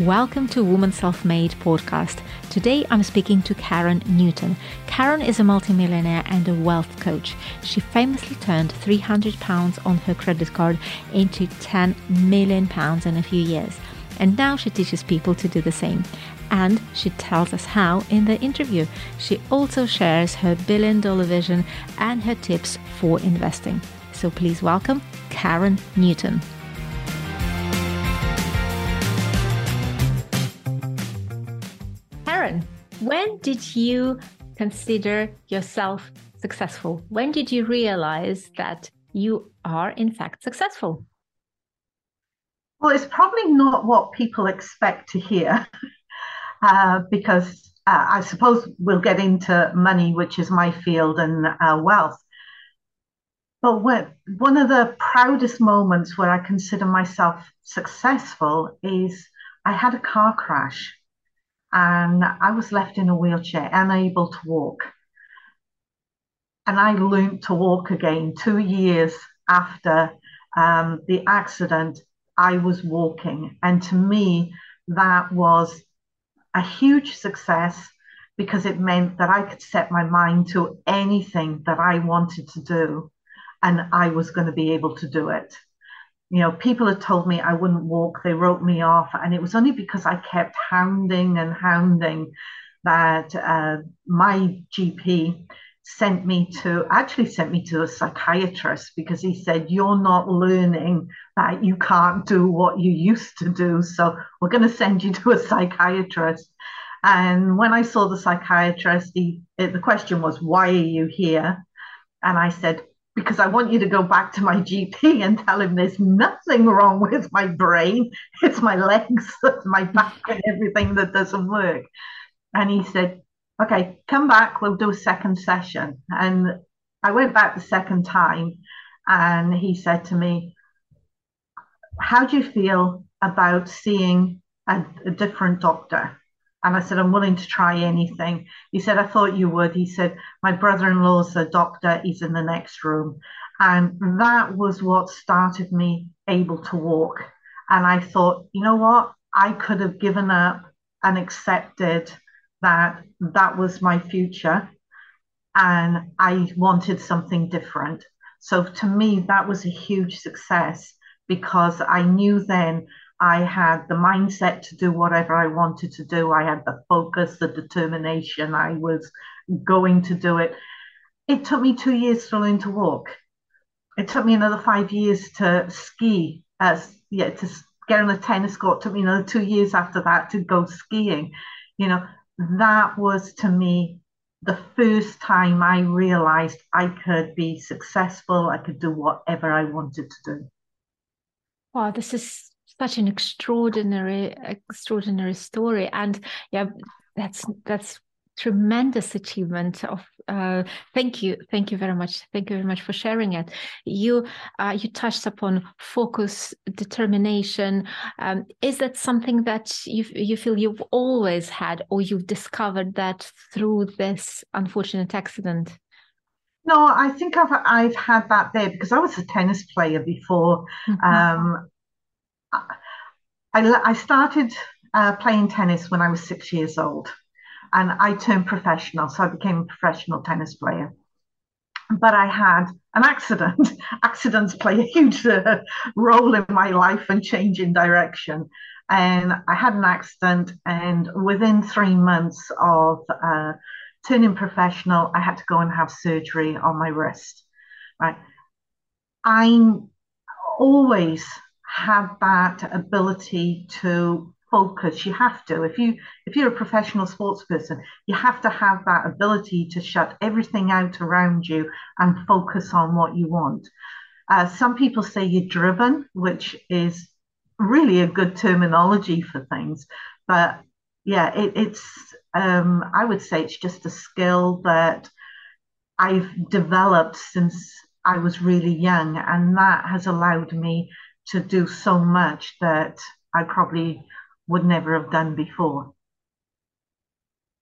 Welcome to Woman Self Made podcast. Today I'm speaking to Karen Newton. Karen is a multimillionaire and a wealth coach. She famously turned 300 pounds on her credit card into 10 million pounds in a few years. And now she teaches people to do the same. And she tells us how in the interview. She also shares her billion dollar vision and her tips for investing. So please welcome Karen Newton. When did you consider yourself successful? When did you realize that you are, in fact, successful? Well, it's probably not what people expect to hear uh, because uh, I suppose we'll get into money, which is my field, and uh, wealth. But what, one of the proudest moments where I consider myself successful is I had a car crash and I was left in a wheelchair, unable to walk. And I learned to walk again two years after um, the accident. I was walking, and to me, that was a huge success because it meant that I could set my mind to anything that I wanted to do, and I was going to be able to do it you know, people had told me I wouldn't walk. They wrote me off. And it was only because I kept hounding and hounding that uh, my GP sent me to actually sent me to a psychiatrist because he said you're not learning that you can't do what you used to do so we're going to send you to a psychiatrist and when i saw the psychiatrist he, the question was why are you here and i said because I want you to go back to my GP and tell him there's nothing wrong with my brain. It's my legs, my back, and everything that doesn't work. And he said, Okay, come back, we'll do a second session. And I went back the second time, and he said to me, How do you feel about seeing a, a different doctor? And I said, I'm willing to try anything. He said, I thought you would. He said, My brother in law's a doctor. He's in the next room. And that was what started me able to walk. And I thought, you know what? I could have given up and accepted that that was my future. And I wanted something different. So to me, that was a huge success because I knew then I had the mindset to do whatever I wanted to do. I had the focus, the determination. I was going to do it. It took me two years to learn to walk. It took me another five years to ski. As yeah, to get on a tennis court. It took me another two years after that to go skiing. You know, that was to me the first time I realized I could be successful. I could do whatever I wanted to do. Wow, this is such an extraordinary extraordinary story. And yeah that's that's tremendous achievement of uh, thank you thank you very much thank you very much for sharing it. You uh, you touched upon focus determination. Um, is that something that you you feel you've always had or you've discovered that through this unfortunate accident? No i think i've i've had that there because i was a tennis player before. Mm-hmm. um, I started uh, playing tennis when I was six years old, and I turned professional, so I became a professional tennis player. But I had an accident. Accidents play a huge uh, role in my life and changing direction. And I had an accident, and within three months of uh, turning professional, I had to go and have surgery on my wrist. Right. I'm always have that ability to focus. You have to. If you if you're a professional sports person you have to have that ability to shut everything out around you and focus on what you want. Uh, some people say you're driven which is really a good terminology for things but yeah it, it's um, i would say it's just a skill that i've developed since i was really young and that has allowed me to do so much that I probably would never have done before.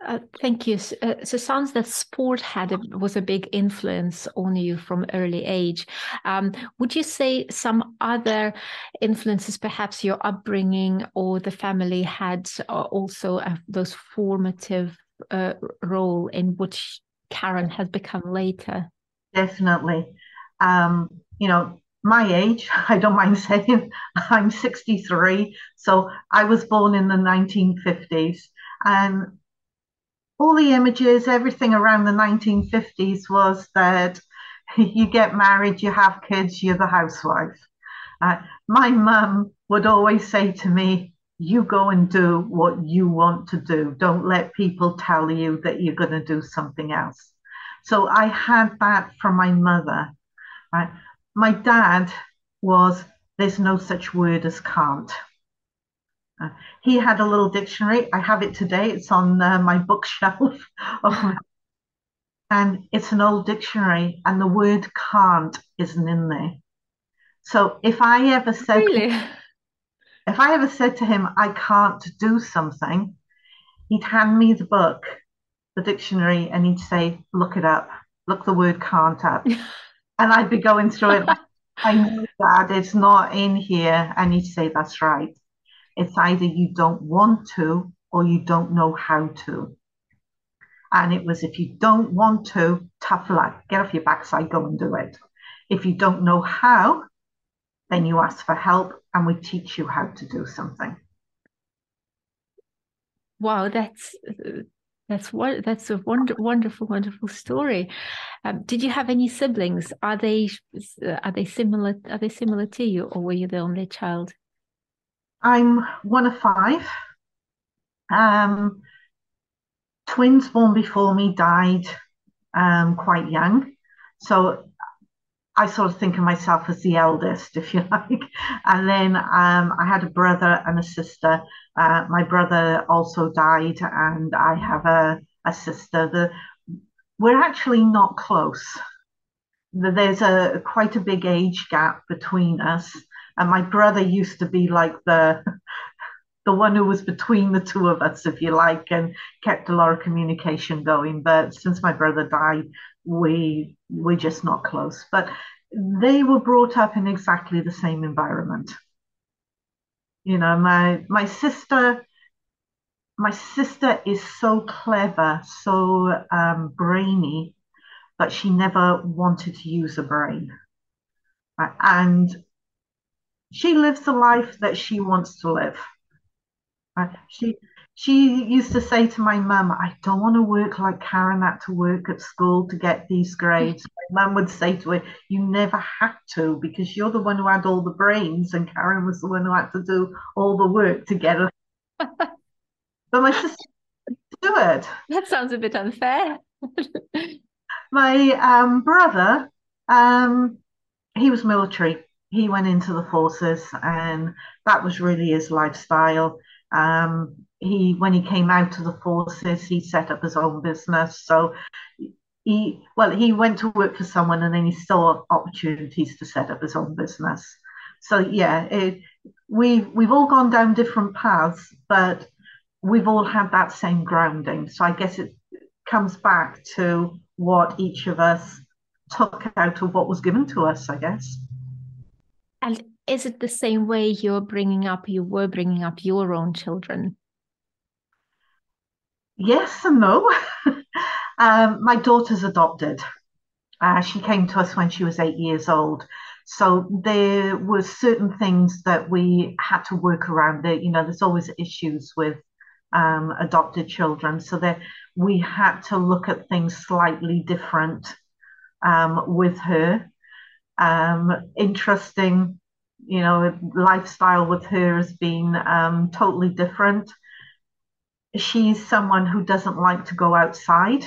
Uh, thank you. Uh, so sounds that sport had a, was a big influence on you from early age. Um, would you say some other influences, perhaps your upbringing or the family, had uh, also uh, those formative uh, role in which Karen has become later? Definitely. Um, you know, my age, I don't mind saying, I'm 63. So I was born in the 1950s. And all the images, everything around the 1950s was that you get married, you have kids, you're the housewife. Uh, my mum would always say to me, you go and do what you want to do. Don't let people tell you that you're going to do something else. So I had that from my mother. Right? My dad was, there's no such word as can't. Uh, he had a little dictionary. I have it today. It's on uh, my bookshelf. and it's an old dictionary, and the word can't isn't in there. So if I ever said, really? if I ever said to him, I can't do something, he'd hand me the book, the dictionary, and he'd say, look it up, look the word can't up. and I'd be going through it. I know that it's not in here. And he'd say, that's right. It's either you don't want to or you don't know how to. And it was if you don't want to, tough luck, get off your backside, go and do it. If you don't know how, then you ask for help and we teach you how to do something. Wow, that's that's what that's a wonder, wonderful, wonderful story. Um, did you have any siblings? Are they are they similar? Are they similar to you, or were you the only child? I'm one of five. Um, twins born before me died um, quite young. So I sort of think of myself as the eldest, if you like. And then um, I had a brother and a sister. Uh, my brother also died, and I have a, a sister. The, we're actually not close. There's a quite a big age gap between us. And my brother used to be like the the one who was between the two of us, if you like, and kept a lot of communication going. But since my brother died, we we're just not close. But they were brought up in exactly the same environment. You know, my my sister, my sister is so clever, so um, brainy, but she never wanted to use a brain. And she lives the life that she wants to live. She she used to say to my mum, I don't want to work like Karen had to work at school to get these grades. my mum would say to her, You never had to because you're the one who had all the brains and Karen was the one who had to do all the work to get her. but my sister do it. That sounds a bit unfair. my um, brother, um, he was military he went into the forces and that was really his lifestyle. Um, he when he came out of the forces, he set up his own business. So he well, he went to work for someone and then he saw opportunities to set up his own business. So yeah, it, we've we've all gone down different paths, but we've all had that same grounding. So I guess it comes back to what each of us took out of what was given to us, I guess. And is it the same way you're bringing up, you were bringing up your own children? Yes and no. um, my daughter's adopted. Uh, she came to us when she was eight years old. So there were certain things that we had to work around. There, you know, there's always issues with um, adopted children, so that we had to look at things slightly different um, with her um, interesting. You know, lifestyle with her has been um, totally different. She's someone who doesn't like to go outside.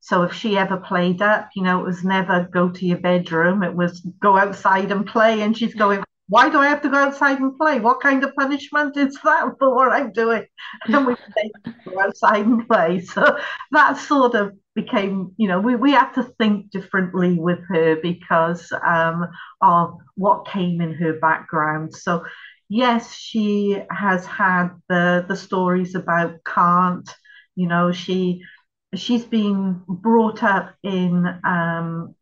So if she ever played up, you know, it was never go to your bedroom. It was go outside and play. And she's going, why do I have to go outside and play? What kind of punishment is that for what I'm doing? And we say, go outside and play. So that sort of became, you know, we, we had to think differently with her because um, of what came in her background. So yes, she has had the the stories about can't, You know, she she's been brought up in um,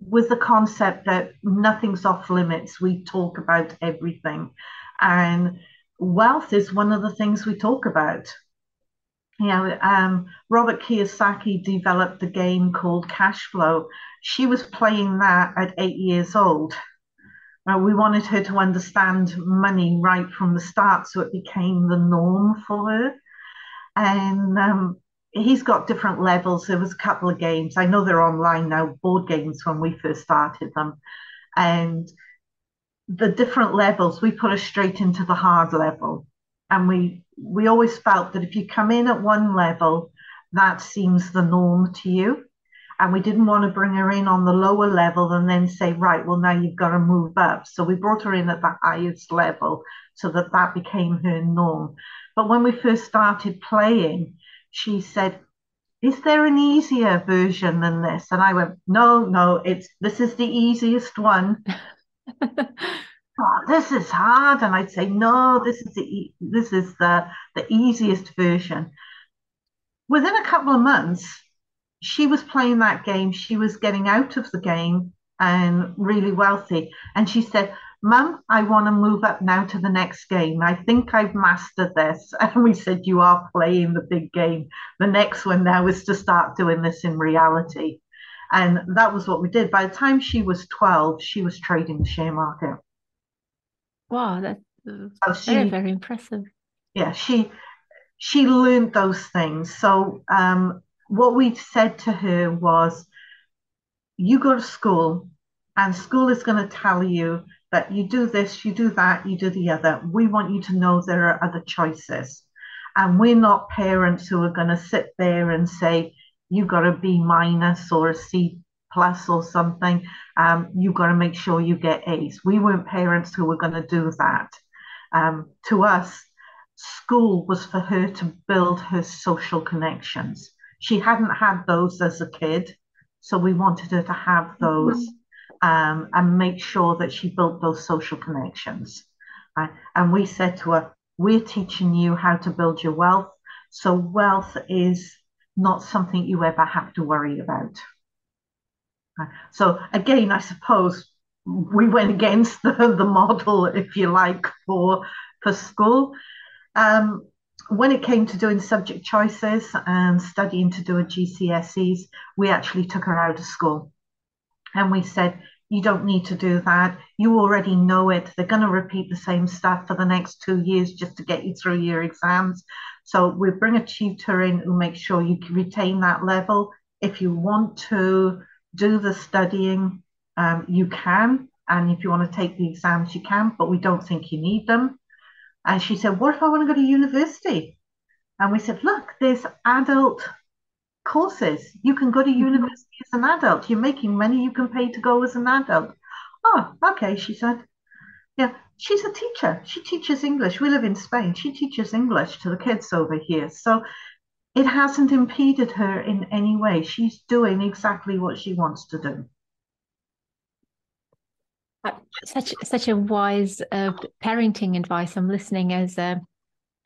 with the concept that nothing's off limits. We talk about everything, and wealth is one of the things we talk about. You know, um, Robert Kiyosaki developed a game called Cash Flow. She was playing that at eight years old. Uh, we wanted her to understand money right from the start, so it became the norm for her. And um, he's got different levels. There was a couple of games. I know they're online now, board games when we first started them. And the different levels, we put us straight into the hard level. And we we always felt that if you come in at one level, that seems the norm to you. And we didn't want to bring her in on the lower level and then say, right, well, now you've got to move up. So we brought her in at the highest level so that that became her norm. But when we first started playing, she said, is there an easier version than this? And I went, no, no, it's this is the easiest one. oh, this is hard. And I'd say, no, this is the this is the the easiest version. Within a couple of months, she was playing that game. She was getting out of the game and really wealthy. And she said, Mum, I want to move up now to the next game. I think I've mastered this. And we said, You are playing the big game. The next one now is to start doing this in reality. And that was what we did. By the time she was 12, she was trading the share market. Wow, that's so she, very, very impressive. Yeah, she she learned those things. So um, what we said to her was, you go to school, and school is going to tell you that you do this, you do that, you do the other. We want you to know there are other choices. And we're not parents who are going to sit there and say, you got a B minus or a C plus or something. Um, you got to make sure you get A's. We weren't parents who were going to do that. Um, to us, school was for her to build her social connections. She hadn't had those as a kid, so we wanted her to have those. Mm-hmm um, and make sure that she built those social connections. Right? And we said to her, We're teaching you how to build your wealth. So, wealth is not something you ever have to worry about. So, again, I suppose we went against the, the model, if you like, for, for school. Um, when it came to doing subject choices and studying to do a GCSEs, we actually took her out of school. And we said, you don't need to do that. You already know it. They're going to repeat the same stuff for the next two years just to get you through your exams. So we bring a tutor in who makes sure you retain that level. If you want to do the studying, um, you can. And if you want to take the exams, you can, but we don't think you need them. And she said, What if I want to go to university? And we said, Look, there's adult courses. You can go to mm-hmm. university as an adult. You're making money, you can pay to go as an adult. Oh, okay, she said. Yeah, she's a teacher. She teaches English. We live in Spain. She teaches English to the kids over here. So it hasn't impeded her in any way. She's doing exactly what she wants to do. Uh, such such a wise uh, parenting advice. I'm listening as a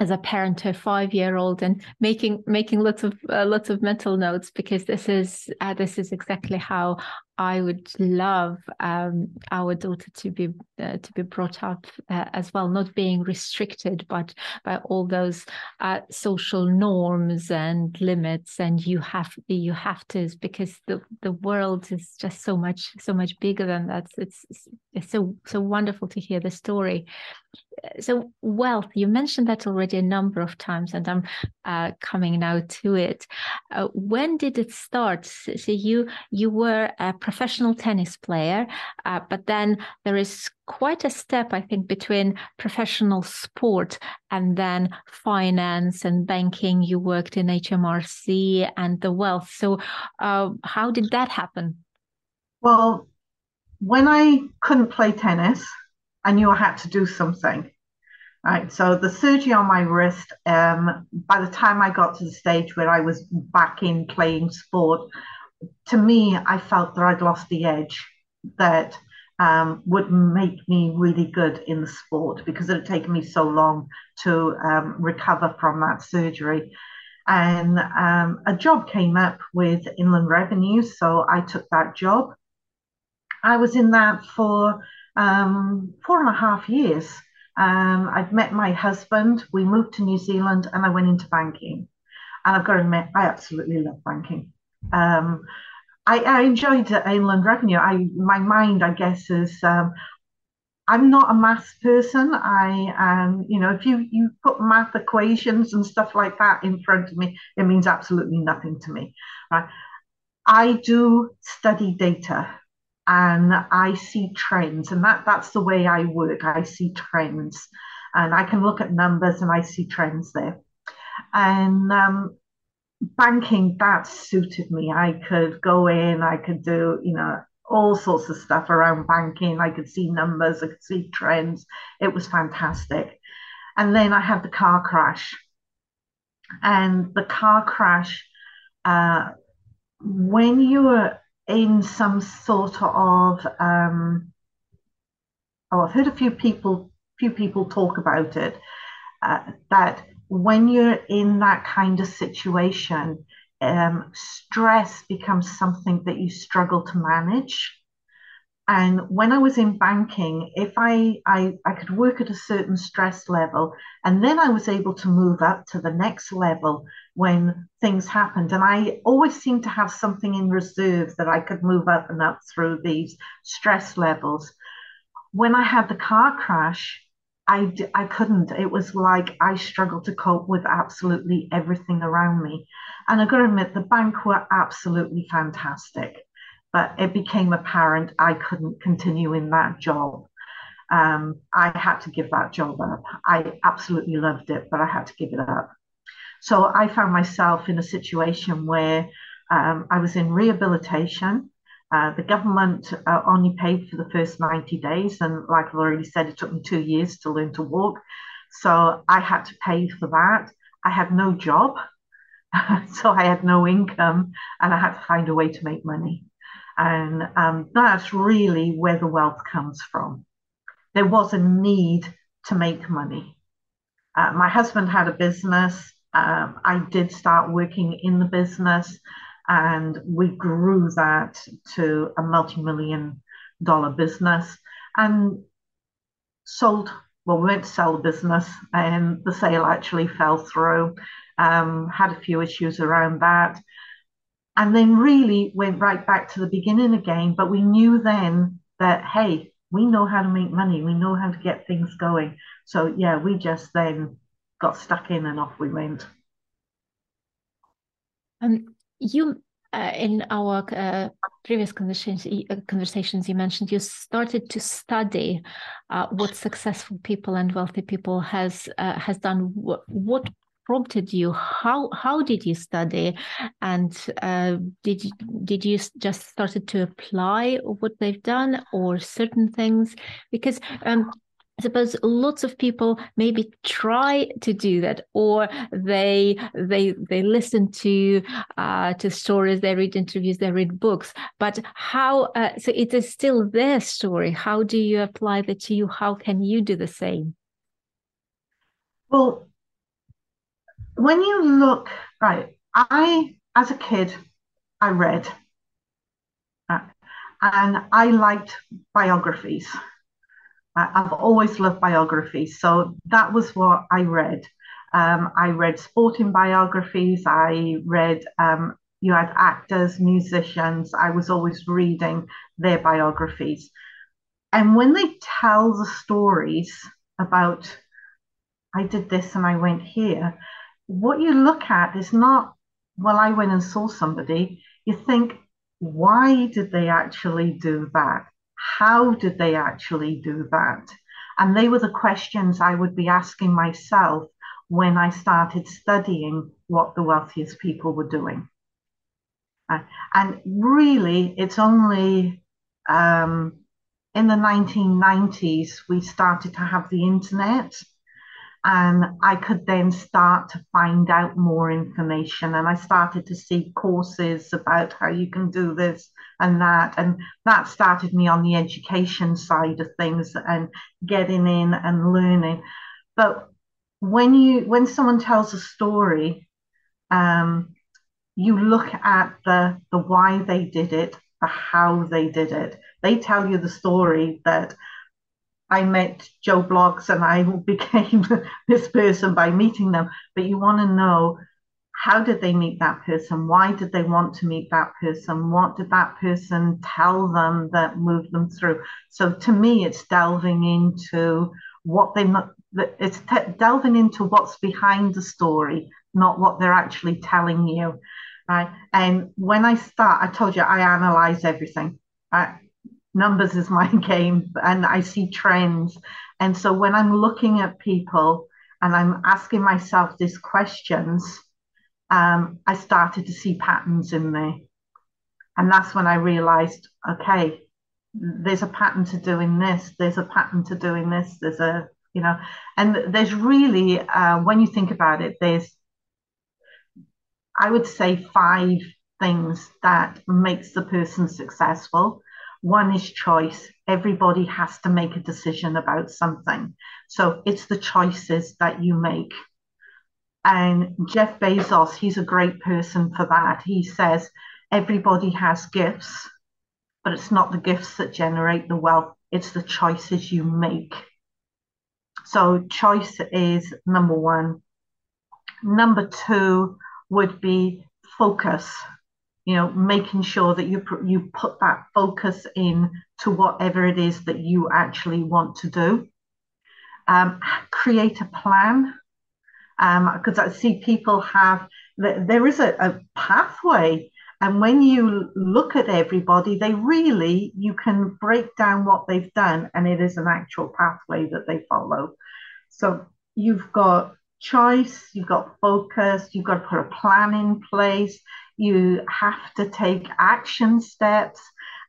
as a parent to a five year old and making making lots of uh, lots of mental notes because this is uh, this is exactly how I would love um, our daughter to be uh, to be brought up uh, as well, not being restricted, but by all those uh, social norms and limits. And you have you have to because the the world is just so much so much bigger than that. It's it's so so wonderful to hear the story. So wealth, you mentioned that already a number of times, and I'm uh, coming now to it. Uh, when did it start? So you you were a professional tennis player, uh, but then there is quite a step, I think, between professional sport and then finance and banking. You worked in HMRC and the wealth. So, uh, how did that happen? Well, when I couldn't play tennis, I knew I had to do something. Right. So the surgery on my wrist, um, by the time I got to the stage where I was back in playing sport, to me, I felt that I'd lost the edge that um, would make me really good in the sport because it had taken me so long to um, recover from that surgery. And um, a job came up with Inland Revenue, so I took that job. I was in that for um, four and a half years. Um, I'd met my husband, we moved to New Zealand, and I went into banking. And I've got to admit, I absolutely love banking. Um, I, I, enjoyed inland revenue. I my mind, I guess, is um, I'm not a maths person. I you know, if you you put math equations and stuff like that in front of me, it means absolutely nothing to me. Right? I do study data and I see trends, and that that's the way I work. I see trends, and I can look at numbers and I see trends there. And um, banking that suited me. I could go in, I could do, you know, all sorts of stuff around banking. I could see numbers, I could see trends. It was fantastic. And then I had the car crash. And the car crash, uh, when you were in some sort of, um, oh, I've heard a few people, few people talk about it, uh, that when you're in that kind of situation, um, stress becomes something that you struggle to manage. And when I was in banking, if I, I I could work at a certain stress level, and then I was able to move up to the next level when things happened. And I always seemed to have something in reserve that I could move up and up through these stress levels. When I had the car crash, I, I couldn't. It was like I struggled to cope with absolutely everything around me. And I've got to admit, the bank were absolutely fantastic. But it became apparent I couldn't continue in that job. Um, I had to give that job up. I absolutely loved it, but I had to give it up. So I found myself in a situation where um, I was in rehabilitation. Uh, the government uh, only paid for the first 90 days. And like I've already said, it took me two years to learn to walk. So I had to pay for that. I had no job. so I had no income and I had to find a way to make money. And um, that's really where the wealth comes from. There was a need to make money. Uh, my husband had a business. Um, I did start working in the business and we grew that to a multi-million dollar business and sold well we went to sell the business and the sale actually fell through. Um, had a few issues around that and then really went right back to the beginning again but we knew then that hey we know how to make money. We know how to get things going. So yeah we just then got stuck in and off we went and you uh, in our uh, previous conversations, uh, conversations, you mentioned you started to study uh, what successful people and wealthy people has uh, has done. What, what, prompted you? How how did you study, and uh, did you, did you just started to apply what they've done or certain things? Because um, I suppose lots of people maybe try to do that, or they they they listen to uh, to stories, they read interviews, they read books. But how? Uh, so it is still their story. How do you apply that to you? How can you do the same? Well, when you look right, I as a kid, I read, uh, and I liked biographies. I've always loved biographies. So that was what I read. Um, I read sporting biographies. I read, um, you had actors, musicians. I was always reading their biographies. And when they tell the stories about, I did this and I went here, what you look at is not, well, I went and saw somebody. You think, why did they actually do that? How did they actually do that? And they were the questions I would be asking myself when I started studying what the wealthiest people were doing. Uh, and really, it's only um, in the 1990s we started to have the internet and I could then start to find out more information. And I started to see courses about how you can do this and that. And that started me on the education side of things and getting in and learning. But when you when someone tells a story, um, you look at the the why they did it, the how they did it. They tell you the story that I met Joe Bloggs and I became this person by meeting them. But you want to know how did they meet that person? Why did they want to meet that person? What did that person tell them that moved them through? So to me, it's delving into what they it's delving into what's behind the story, not what they're actually telling you, right? And when I start, I told you I analyze everything. I, numbers is my game, and I see trends. And so when I'm looking at people and I'm asking myself these questions um, I started to see patterns in there. And that's when I realized, okay, there's a pattern to doing this, there's a pattern to doing this, there's a, you know, and there's really, uh, when you think about it, there's, I would say, five things that makes the person successful. One is choice. Everybody has to make a decision about something. So it's the choices that you make. And Jeff Bezos, he's a great person for that. He says everybody has gifts, but it's not the gifts that generate the wealth, it's the choices you make. So, choice is number one. Number two would be focus. You know, making sure that you you put that focus in to whatever it is that you actually want to do. Um, create a plan because um, I see people have there is a, a pathway and when you look at everybody, they really, you can break down what they've done, and it is an actual pathway that they follow. So you've got choice, you've got focus, you've got to put a plan in place, you have to take action steps.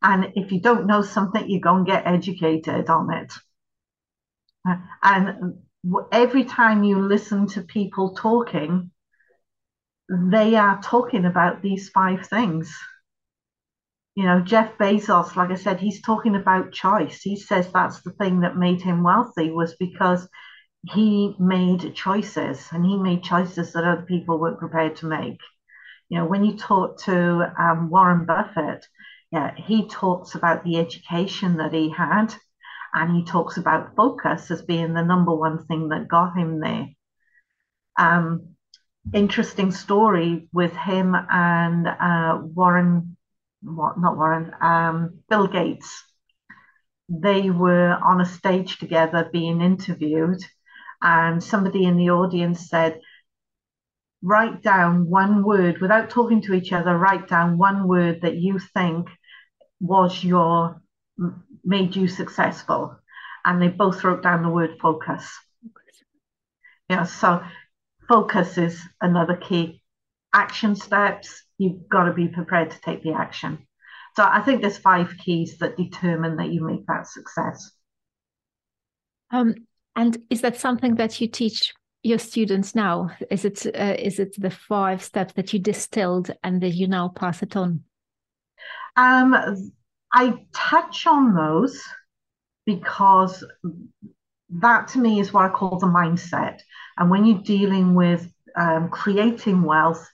And if you don't know something, you go and get educated on it. And every time you listen to people talking, they are talking about these five things. You know, Jeff Bezos, like I said, he's talking about choice. He says that's the thing that made him wealthy was because he made choices and he made choices that other people weren't prepared to make. You know, when you talk to um, Warren Buffett, yeah, he talks about the education that he had and he talks about focus as being the number one thing that got him there. Um, interesting story with him and uh, Warren, what, not Warren, um, Bill Gates. They were on a stage together being interviewed, and somebody in the audience said, Write down one word without talking to each other, write down one word that you think was your made you successful? And they both wrote down the word focus. Yeah, so focus is another key. Action steps, you've got to be prepared to take the action. So I think there's five keys that determine that you make that success. Um, and is that something that you teach your students now? Is it uh, is it the five steps that you distilled and that you now pass it on? Um, I touch on those because that to me is what I call the mindset. And when you're dealing with um, creating wealth,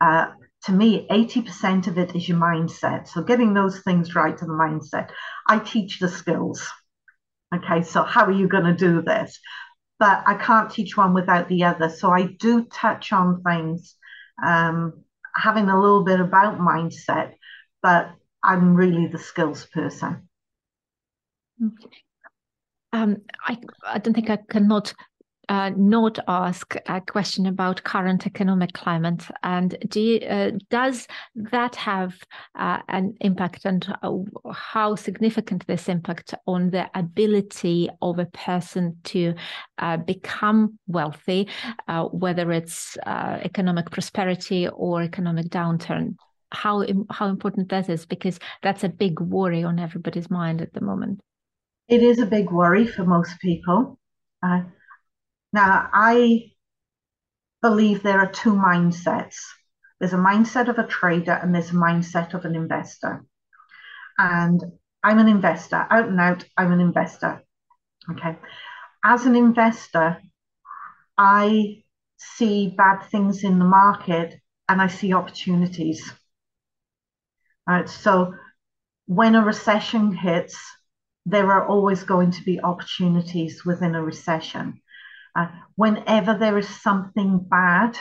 uh, to me, 80% of it is your mindset. So getting those things right to the mindset. I teach the skills. Okay, so how are you going to do this? But I can't teach one without the other. So I do touch on things, um, having a little bit about mindset, but I'm really the skills person. Um, I, I don't think I cannot uh, not ask a question about current economic climate and do you, uh, does that have uh, an impact and how significant this impact on the ability of a person to uh, become wealthy uh, whether it's uh, economic prosperity or economic downturn how how important that is because that's a big worry on everybody's mind at the moment. It is a big worry for most people. Uh, now, I believe there are two mindsets. There's a mindset of a trader and there's a mindset of an investor. And I'm an investor, out and out, I'm an investor. Okay. As an investor, I see bad things in the market and I see opportunities. Right. So when a recession hits, there are always going to be opportunities within a recession. Uh, whenever there is something bad,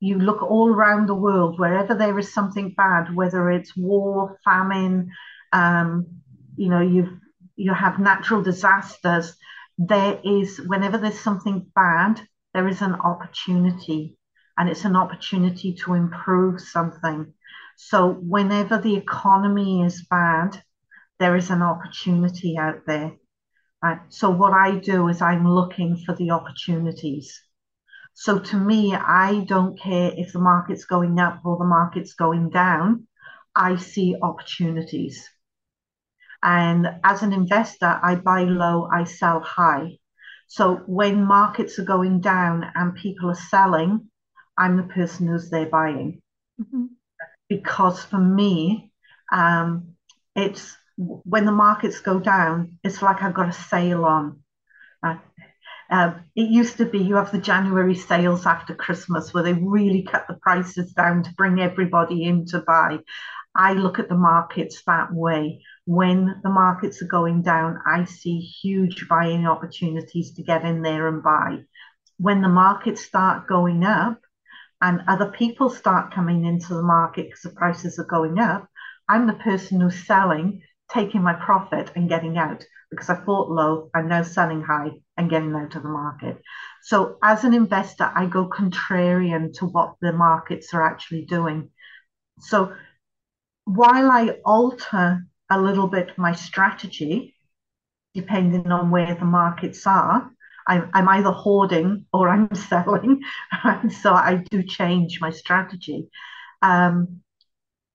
you look all around the world, wherever there is something bad, whether it's war, famine, um, you know, you've you have natural disasters, there is whenever there's something bad, there is an opportunity, and it's an opportunity to improve something. So whenever the economy is bad, there is an opportunity out there. Right? So what I do is I'm looking for the opportunities. So to me, I don't care if the market's going up or the market's going down. I see opportunities. And as an investor, I buy low, I sell high. So when markets are going down and people are selling, I'm the person who's there buying. Mm-hmm. Because for me, um, it's when the markets go down, it's like I've got a sale on. Uh, it used to be you have the January sales after Christmas where they really cut the prices down to bring everybody in to buy. I look at the markets that way. When the markets are going down, I see huge buying opportunities to get in there and buy. When the markets start going up and other people start coming into the market because the prices are going up, I'm the person who's selling, taking my profit and getting out because I bought low, I'm now selling high and getting out of the market. So as an investor, I go contrarian to what the markets are actually doing. So while I alter a little bit my strategy, depending on where the markets are, I'm, either hoarding or I'm selling. so I do change my strategy. Um,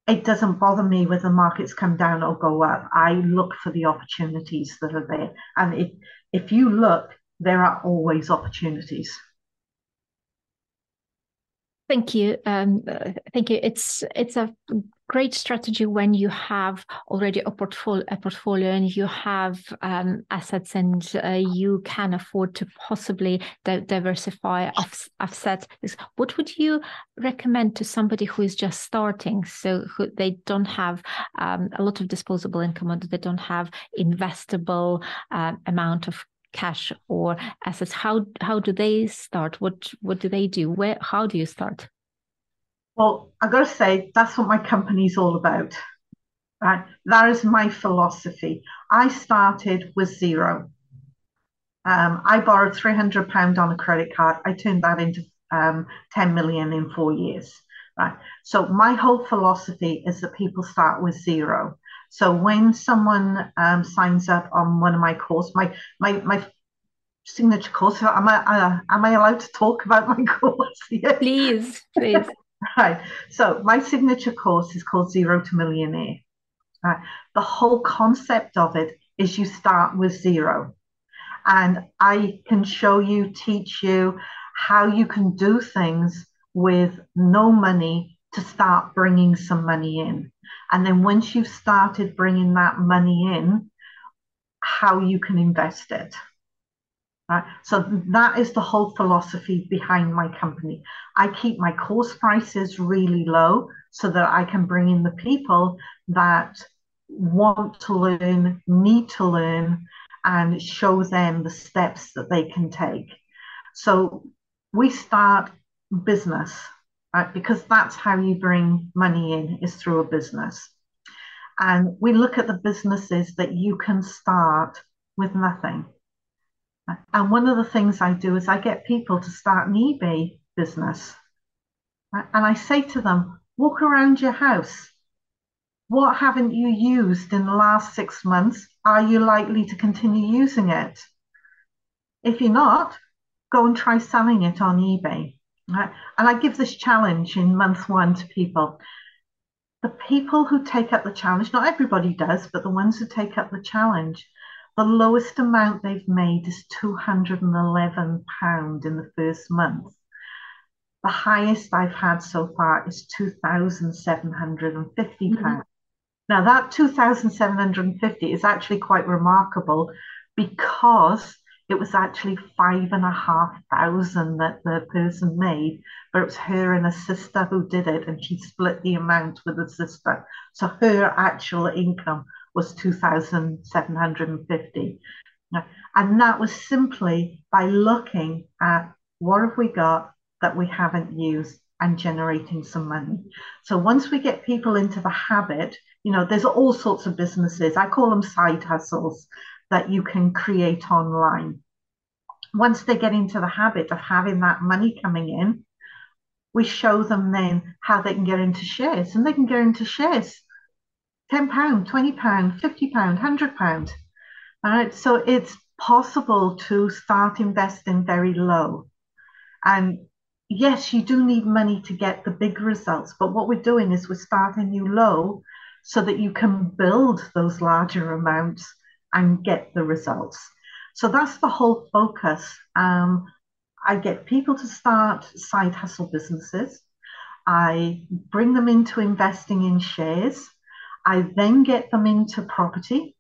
it doesn't bother me whether the markets come down or go up. I look for the opportunities that are there. And if, if you look, there are always opportunities. Thank you. Um, uh, thank you. It's it's a great strategy when you have already a portfolio, a portfolio, and you have um, assets, and uh, you can afford to possibly di- diversify offset. What would you recommend to somebody who is just starting, so who they don't have um, a lot of disposable income, or they don't have investable uh, amount of cash or assets? How how do they start? What what do they do? Where how do you start? Well, I've got to say, that's what my company's all about. Right? That is my philosophy. I started with zero. Um, I borrowed £300 on a credit card. I turned that into um, 10 million in four years. Right. So my whole philosophy is that people start with zero. So when someone um, signs up on one of my course, my my my signature course, am I uh, am I allowed to talk about my course? Please, please. Right. So my signature course is called Zero to Millionaire. Right. The whole concept of it is you start with zero. And I can show you, teach you how you can do things with no money to start bringing some money in. And then once you've started bringing that money in, how you can invest it. Right? So that is the whole philosophy behind my company. I keep my course prices really low so that I can bring in the people that want to learn, need to learn, and show them the steps that they can take. So we start business, right? Because that's how you bring money in is through a business. And we look at the businesses that you can start with nothing and one of the things I do is I get people to start an eBay business. And I say to them, walk around your house. What haven't you used in the last six months? Are you likely to continue using it? If you're not, go and try selling it on eBay. And I give this challenge in month one to people. The people who take up the challenge, not everybody does, but the ones who take up the challenge, the lowest amount they've made is £211 in the first month. The highest I've had so far is £2,750. Mm-hmm. Now, that 2,750 is actually quite remarkable because it was actually five and a half thousand that the person made, but it was her and a sister who did it, and she split the amount with the sister. So her actual income was 2,750. And that was simply by looking at what have we got that we haven't used and generating some money. So once we get people into the habit, you know, there's all sorts of businesses. I call them side hustles that you can create online. Once they get into the habit of having that money coming in, we show them then how they can get into shares and they can get into shares 10 pound 20 pound 50 pound 100 pound all right so it's possible to start investing very low and yes, you do need money to get the big results, but what we're doing is we're starting you low so that you can build those larger amounts and get the results. So that's the whole focus. Um, I get people to start side hustle businesses. I bring them into investing in shares. I then get them into property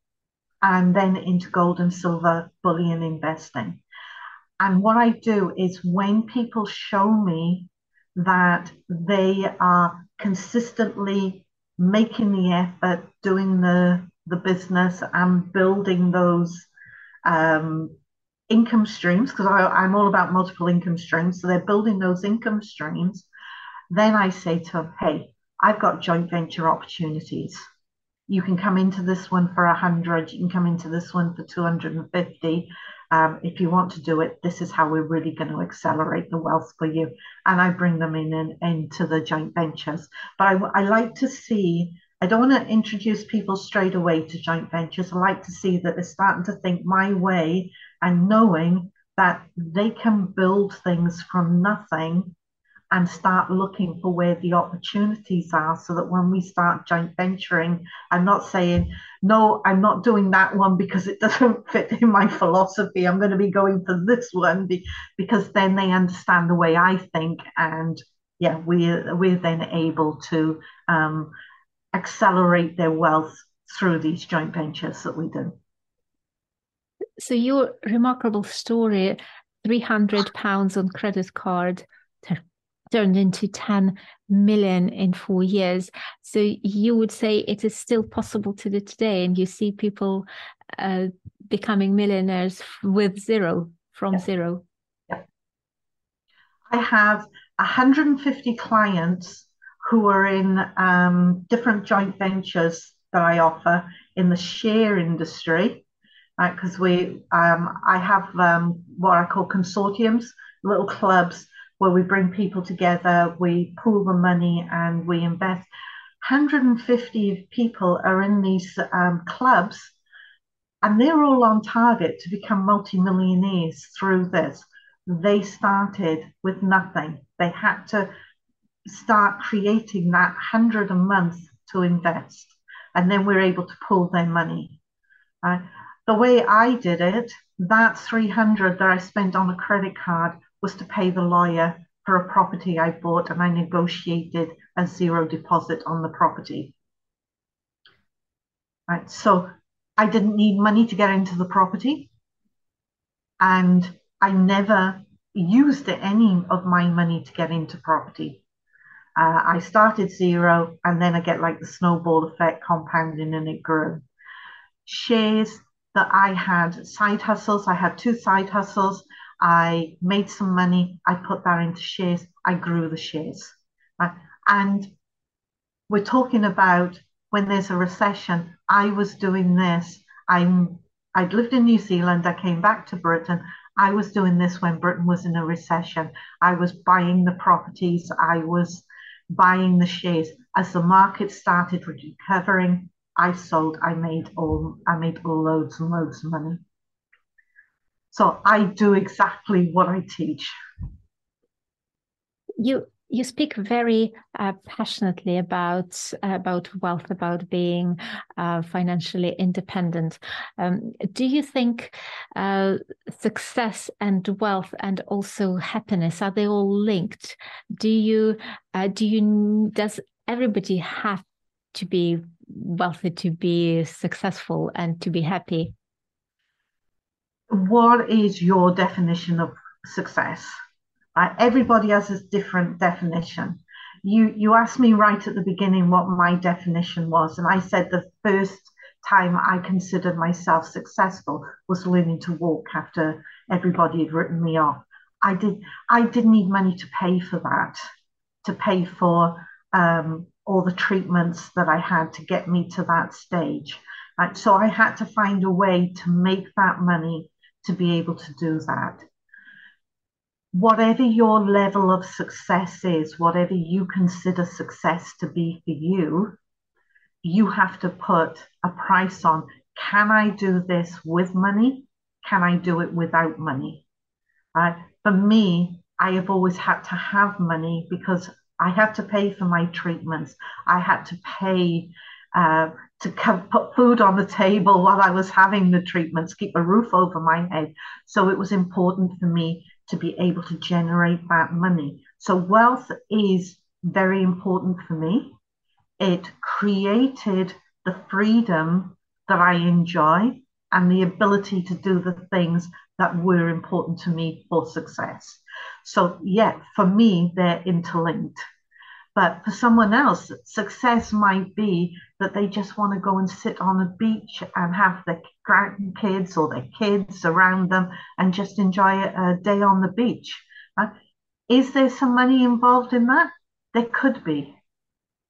and then into gold and silver bullion investing. And what I do is when people show me that they are consistently making the effort, doing the, the business and building those um, income streams, because I'm all about multiple income streams. So they're building those income streams. Then I say to them, hey, I've got joint venture opportunities. You can come into this one for 100, you can come into this one for 250 um, if you want to do it, this is how we're really going to accelerate the wealth for you. And I bring them in and into the joint ventures. But I, I like to see, I don't want to introduce people straight away to joint ventures. I like to see that they're starting to think my way and knowing that they can build things from nothing and start looking for where the opportunities are so that when we start joint venturing, I'm not saying, no, I'm not doing that one because it doesn't fit in my philosophy. I'm going to be going for this one because then they understand the way I think. And yeah, we're, we're then able to um, accelerate their wealth through these joint ventures that we do. So your remarkable story, 300 pounds on credit card, turned into 10 million in four years. So you would say it is still possible to do today, and you see people uh, becoming millionaires with zero from yeah. zero. Yeah. I have 150 clients who are in um, different joint ventures that I offer in the share industry. Because we, um, I have um, what I call consortiums, little clubs where we bring people together, we pool the money, and we invest. 150 people are in these um, clubs, and they're all on target to become multimillionaires through this. They started with nothing. They had to start creating that 100 a month to invest, and then we're able to pool their money. Uh, the way I did it, that 300 that I spent on a credit card was to pay the lawyer for a property I bought and I negotiated a zero deposit on the property. Right, so I didn't need money to get into the property and I never used any of my money to get into property. Uh, I started zero and then I get like the snowball effect compounding and it grew. Shares that I had side hustles, I had two side hustles. I made some money. I put that into shares. I grew the shares. Right? And we're talking about when there's a recession. I was doing this. I'm I'd lived in New Zealand. I came back to Britain. I was doing this when Britain was in a recession. I was buying the properties. I was buying the shares. As the market started recovering, I sold. I made all. I made loads and loads of money. So I do exactly what I teach. You you speak very uh, passionately about about wealth, about being uh, financially independent. Um, do you think uh, success and wealth and also happiness are they all linked? Do you uh, do you does everybody have to be wealthy to be successful and to be happy? What is your definition of success? Uh, everybody has a different definition. You you asked me right at the beginning what my definition was, and I said the first time I considered myself successful was learning to walk after everybody had written me off. I did I didn't need money to pay for that, to pay for um, all the treatments that I had to get me to that stage. So I had to find a way to make that money to be able to do that. Whatever your level of success is, whatever you consider success to be for you, you have to put a price on. Can I do this with money? Can I do it without money? Uh, for me, I have always had to have money because I had to pay for my treatments. I had to pay uh, to put food on the table while I was having the treatments, keep a roof over my head. So it was important for me to be able to generate that money. So wealth is very important for me. It created the freedom that I enjoy and the ability to do the things that were important to me for success. So, yeah, for me, they're interlinked. But for someone else, success might be that they just want to go and sit on a beach and have their grandkids or their kids around them and just enjoy a day on the beach. Uh, is there some money involved in that? There could be,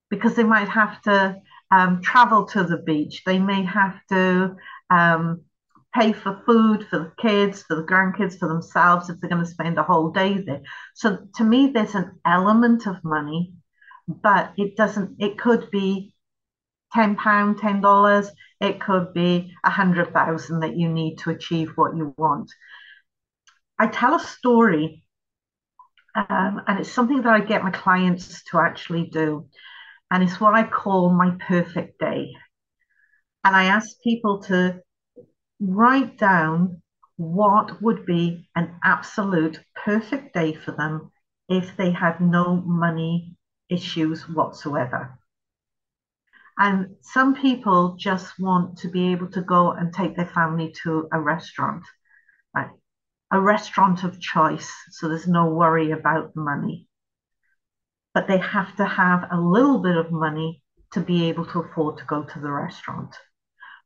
because they might have to um, travel to the beach. They may have to um, pay for food for the kids, for the grandkids, for themselves if they're going to spend a whole day there. So to me, there's an element of money, but it doesn't, it could be £10, $10, it could be a hundred thousand that you need to achieve what you want. I tell a story, um, and it's something that I get my clients to actually do, and it's what I call my perfect day. And I ask people to write down what would be an absolute perfect day for them if they had no money issues whatsoever. And some people just want to be able to go and take their family to a restaurant, right? a restaurant of choice. So there's no worry about money. But they have to have a little bit of money to be able to afford to go to the restaurant.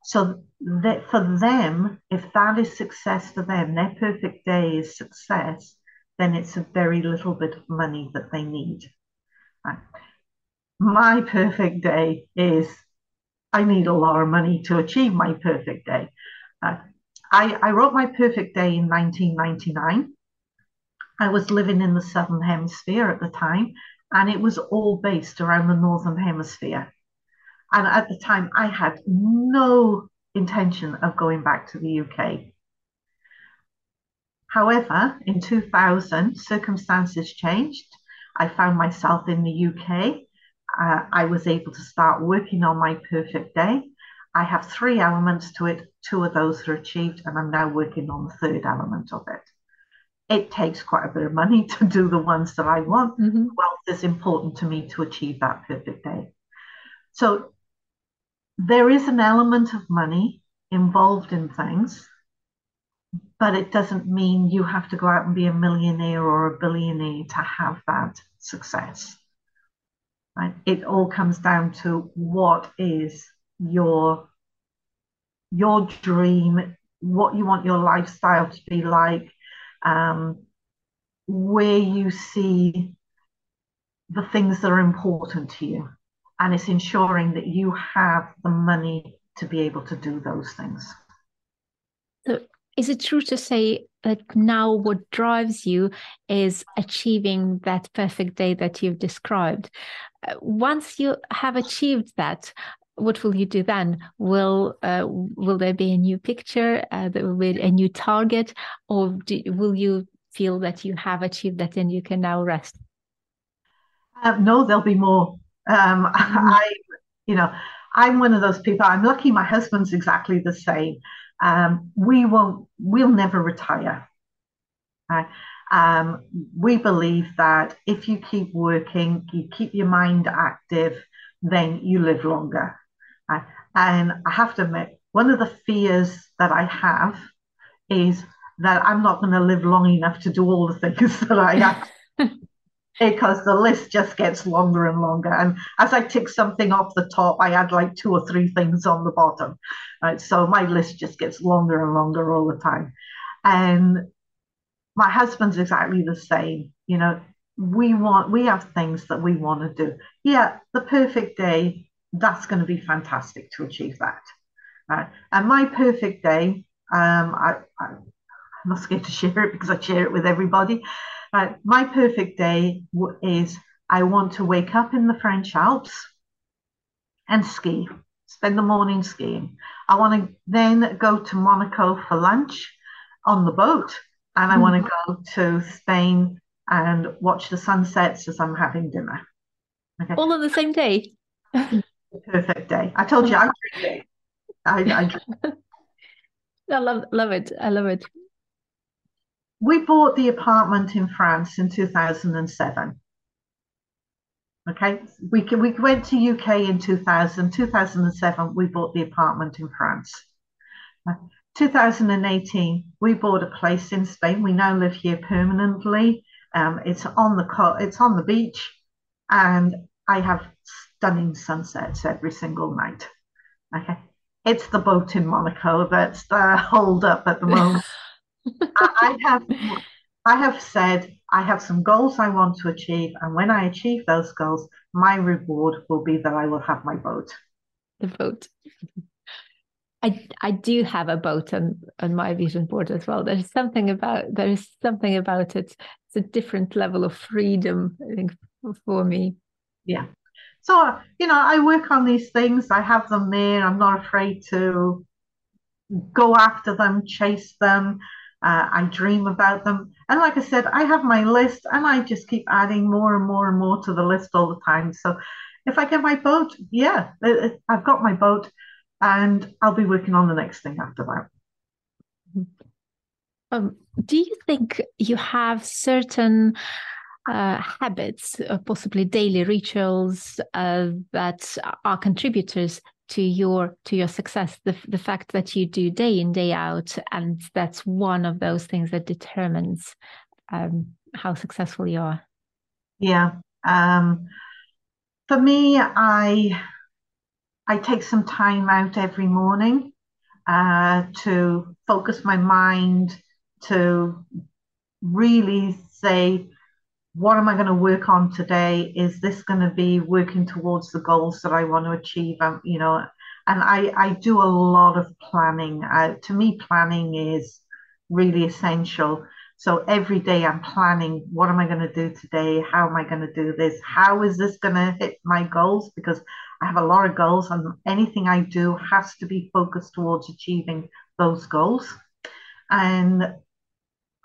So that for them, if that is success for them, their perfect day is success, then it's a very little bit of money that they need. My perfect day is I need a lot of money to achieve my perfect day. Uh, I, I wrote my perfect day in 1999. I was living in the Southern Hemisphere at the time, and it was all based around the Northern Hemisphere. And at the time, I had no intention of going back to the UK. However, in 2000, circumstances changed. I found myself in the UK. Uh, I was able to start working on my perfect day. I have three elements to it. Two of those are achieved, and I'm now working on the third element of it. It takes quite a bit of money to do the ones that I want. Mm-hmm. Wealth is important to me to achieve that perfect day. So there is an element of money involved in things, but it doesn't mean you have to go out and be a millionaire or a billionaire to have that success. Right? It all comes down to what is your your dream, what you want your lifestyle to be like, um, where you see the things that are important to you and it's ensuring that you have the money to be able to do those things. So, is it true to say that now what drives you is achieving that perfect day that you've described? Uh, once you have achieved that, what will you do then? Will uh, will there be a new picture? Uh, there will be a new target, or do, will you feel that you have achieved that and you can now rest? Uh, no, there'll be more. Um, mm. I, you know, I'm one of those people. I'm lucky. My husband's exactly the same. Um, we won't. We'll never retire. Um, we believe that if you keep working, you keep your mind active, then you live longer. And I have to admit, one of the fears that I have is that I'm not going to live long enough to do all the things that I. because the list just gets longer and longer. And as I tick something off the top, I add like two or three things on the bottom. Right. So my list just gets longer and longer all the time. And my husband's exactly the same. You know, we want we have things that we want to do. Yeah, the perfect day, that's going to be fantastic to achieve that. Right. And my perfect day, um, I, I I'm not scared to share it because I share it with everybody. Right. My perfect day is I want to wake up in the French Alps and ski, spend the morning skiing. I want to then go to Monaco for lunch on the boat, and I mm-hmm. want to go to Spain and watch the sunsets as I'm having dinner. Okay. All on the same day. perfect day. I told you I drink I, I, I love love it. I love it we bought the apartment in France in 2007. Okay, we, we went to UK in 2000. 2007, we bought the apartment in France. 2018, we bought a place in Spain. We now live here permanently. Um, it's on the co- it's on the beach, and I have stunning sunsets every single night. Okay, it's the boat in Monaco that's the hold up at the moment. I have I have said I have some goals I want to achieve, and when I achieve those goals, my reward will be that I will have my boat. The boat. I I do have a boat on on my vision board as well. There's something about there's something about it. It's a different level of freedom, I think, for me. Yeah. So you know, I work on these things. I have them there. I'm not afraid to go after them, chase them. Uh, I dream about them. And like I said, I have my list and I just keep adding more and more and more to the list all the time. So if I get my boat, yeah, I've got my boat and I'll be working on the next thing after that. Um, do you think you have certain uh, habits, uh, possibly daily rituals uh, that are contributors to your to your success the, the fact that you do day in day out and that's one of those things that determines um, how successful you are. Yeah um, for me i i take some time out every morning uh, to focus my mind to really say what am I going to work on today? Is this going to be working towards the goals that I want to achieve? Um, you know, and I, I do a lot of planning. Uh, to me, planning is really essential. So every day I'm planning, what am I going to do today? How am I going to do this? How is this going to hit my goals? Because I have a lot of goals and anything I do has to be focused towards achieving those goals. And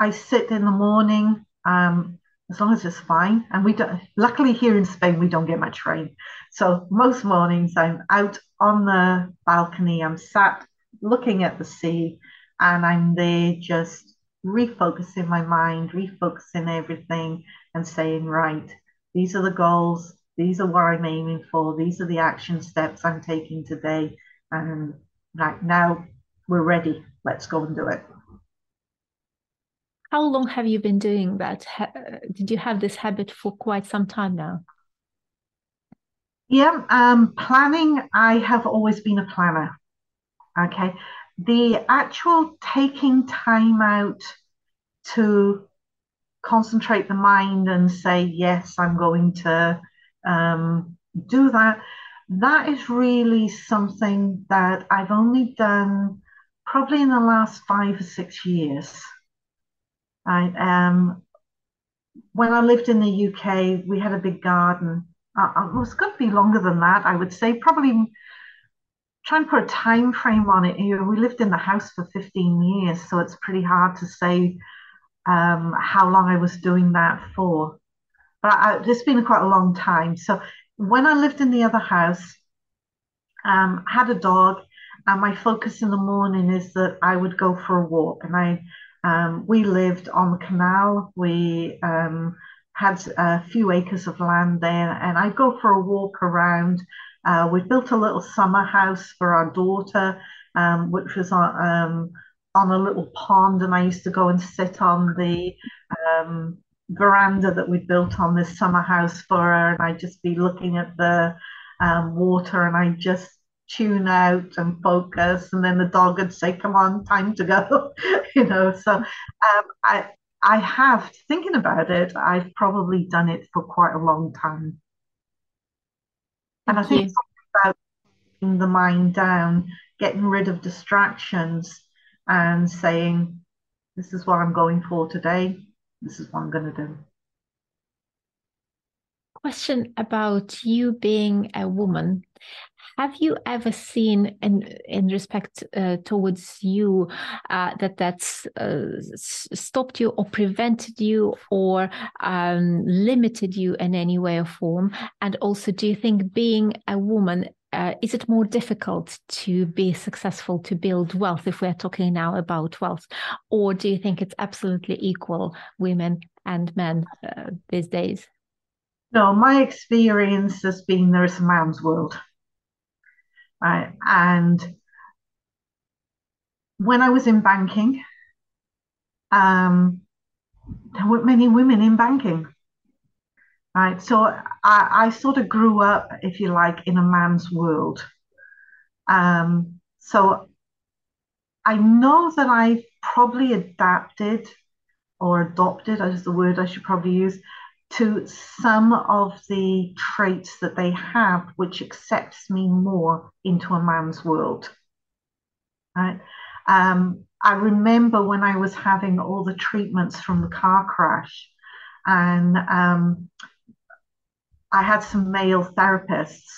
I sit in the morning, um, as long as it's fine. And we don't, luckily here in Spain, we don't get much rain. So most mornings I'm out on the balcony, I'm sat looking at the sea, and I'm there just refocusing my mind, refocusing everything, and saying, right, these are the goals, these are what I'm aiming for, these are the action steps I'm taking today. And right now we're ready. Let's go and do it. How long have you been doing that? did you have this habit for quite some time now? Yeah, um, planning, I have always been a planner. Okay. The actual taking time out to concentrate the mind and say, yes, I'm going to um, do that, that is really something that I've only done probably in the last five or six years. Um, when I lived in the UK, we had a big garden. Uh, it was going to be longer than that, I would say. Probably try and put a time frame on it. You know, we lived in the house for 15 years, so it's pretty hard to say um, how long I was doing that for. But I, it's been quite a long time. So when I lived in the other house, um, had a dog, and my focus in the morning is that I would go for a walk, and I um, we lived on the canal. We um, had a few acres of land there, and I'd go for a walk around. Uh, we built a little summer house for our daughter, um, which was on, um, on a little pond, and I used to go and sit on the um, veranda that we built on this summer house for her, and I'd just be looking at the um, water, and I just tune out and focus, and then the dog would say, "Come on, time to go," you know. So um, I I have thinking about it. I've probably done it for quite a long time, and I think about the mind down, getting rid of distractions, and saying, "This is what I'm going for today. This is what I'm going to do." Question about you being a woman. Have you ever seen, in in respect uh, towards you, uh, that that's uh, stopped you or prevented you or um, limited you in any way or form? And also, do you think being a woman uh, is it more difficult to be successful to build wealth if we're talking now about wealth? Or do you think it's absolutely equal women and men uh, these days? No my experience has been there is a man's world right? And when I was in banking, um, there weren't many women in banking, right? So I, I sort of grew up, if you like, in a man's world. Um, so I know that I probably adapted or adopted, as the word I should probably use, to some of the traits that they have, which accepts me more into a man's world. Right? Um, I remember when I was having all the treatments from the car crash, and um, I had some male therapists,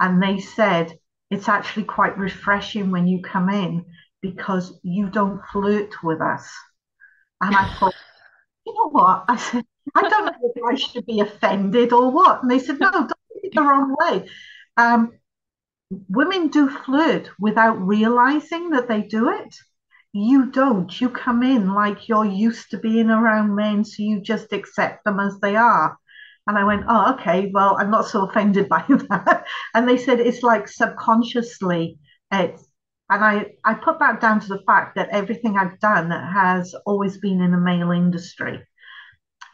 and they said it's actually quite refreshing when you come in because you don't flirt with us. And I thought, you know what? I said, I don't know whether I should be offended or what. And they said, no, don't take it the wrong way. Um, women do flirt without realizing that they do it. You don't. You come in like you're used to being around men, so you just accept them as they are. And I went, oh, okay, well, I'm not so offended by that. and they said it's like subconsciously it's and I, I put that down to the fact that everything I've done has always been in the male industry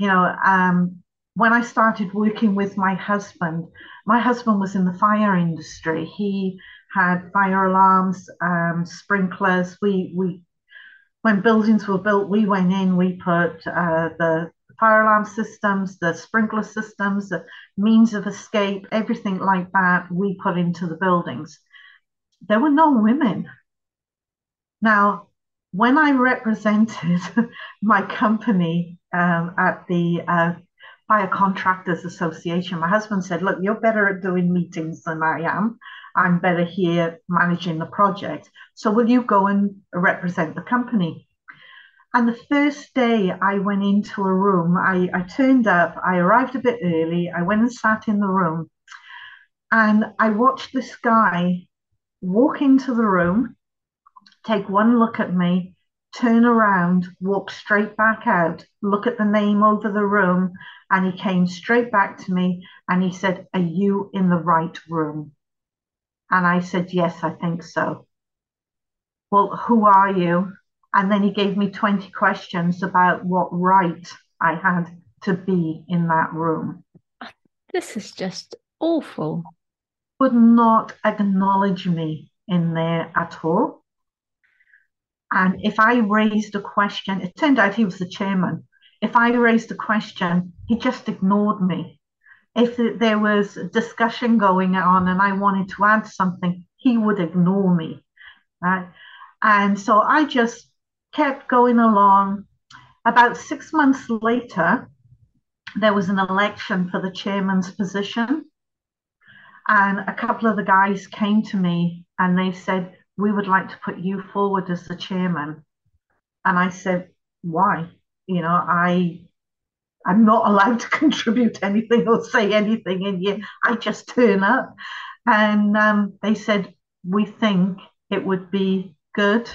you know, um, when I started working with my husband, my husband was in the fire industry. He had fire alarms, um, sprinklers. We we when buildings were built, we went in. We put uh, the fire alarm systems, the sprinkler systems, the means of escape, everything like that. We put into the buildings. There were no women. Now, when I represented my company um, at the uh, Fire Contractors Association, my husband said, Look, you're better at doing meetings than I am. I'm better here managing the project. So will you go and represent the company? And the first day I went into a room, I, I turned up, I arrived a bit early, I went and sat in the room, and I watched this guy walk into the room, take one look at me, turn around, walk straight back out, look at the name over the room, and he came straight back to me and he said, Are you in the right room? And I said, Yes, I think so. Well, who are you? And then he gave me 20 questions about what right I had to be in that room. This is just awful. Would not acknowledge me in there at all. And if I raised a question, it turned out he was the chairman. If I raised a question, he just ignored me. If there was a discussion going on and I wanted to add something, he would ignore me. Right. And so I just kept going along. About six months later, there was an election for the chairman's position. And a couple of the guys came to me and they said, we would like to put you forward as the chairman. And I said, why? You know, I I'm not allowed to contribute anything or say anything in here. I just turn up. And um, they said, we think it would be good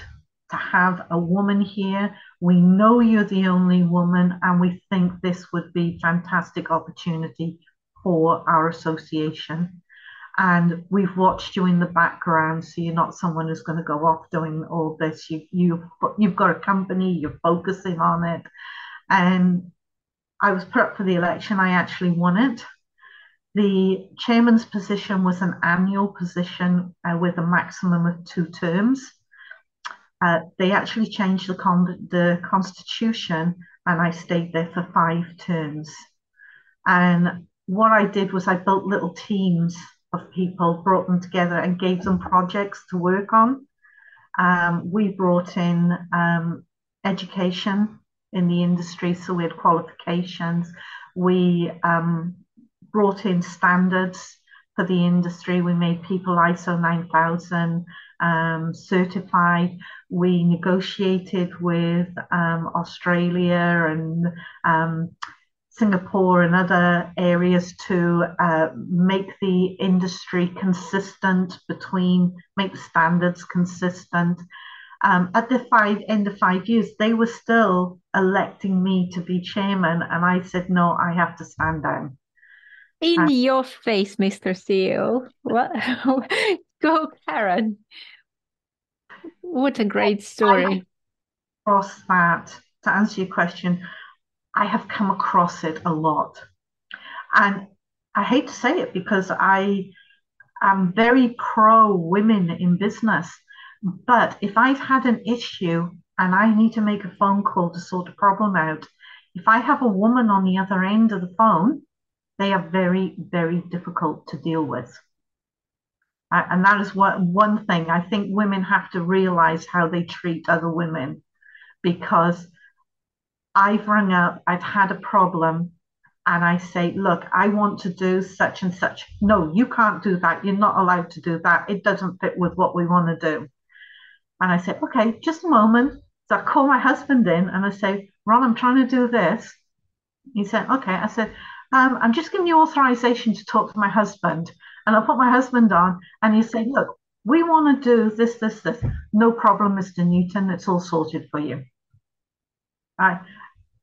to have a woman here. We know you're the only woman, and we think this would be fantastic opportunity for our association. And we've watched you in the background so you're not someone who's going to go off doing all this. You you you've got a company you're focusing on it. And i was put up for the election i actually won it. The chairman's position was an annual position uh, with a maximum of two terms. Uh, they actually changed the, con- the constitution and i stayed there for five terms. And what i did was i built little teams of people, brought them together and gave them projects to work on. Um, we brought in um, education in the industry, so we had qualifications. We um, brought in standards for the industry. We made people ISO 9000 um, certified. We negotiated with um, Australia and um, Singapore and other areas to uh, make the industry consistent between, make the standards consistent. Um, at the five end of five years, they were still electing me to be chairman, and I said, no, I have to stand down. In and, your face, Mr. CEO. What? Go, Karen. What a great story. Across that, to answer your question, I have come across it a lot. And I hate to say it because I am very pro women in business. But if I've had an issue and I need to make a phone call to sort a problem out, if I have a woman on the other end of the phone, they are very, very difficult to deal with. and that is what one thing I think women have to realize how they treat other women because I've rung up, I've had a problem, and I say, Look, I want to do such and such. No, you can't do that. You're not allowed to do that. It doesn't fit with what we want to do. And I say, Okay, just a moment. So I call my husband in and I say, Ron, I'm trying to do this. He said, Okay. I said, um, I'm just giving you authorization to talk to my husband. And I'll put my husband on and he said, Look, we want to do this, this, this. No problem, Mr. Newton. It's all sorted for you. Right.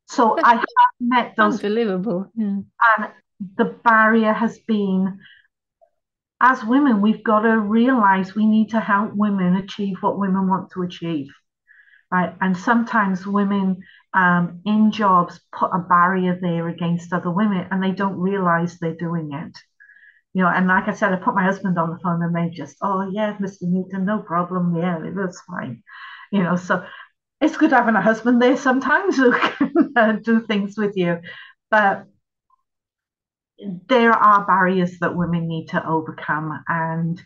So I have met those. Unbelievable. Yeah. And the barrier has been as women, we've got to realize we need to help women achieve what women want to achieve. Right. And sometimes women um, in jobs put a barrier there against other women and they don't realize they're doing it. You know, and like I said, I put my husband on the phone and they just, oh, yeah, Mr. Newton, no problem. Yeah, that's fine. You know, so it's good having a husband there sometimes who can uh, do things with you. But there are barriers that women need to overcome. And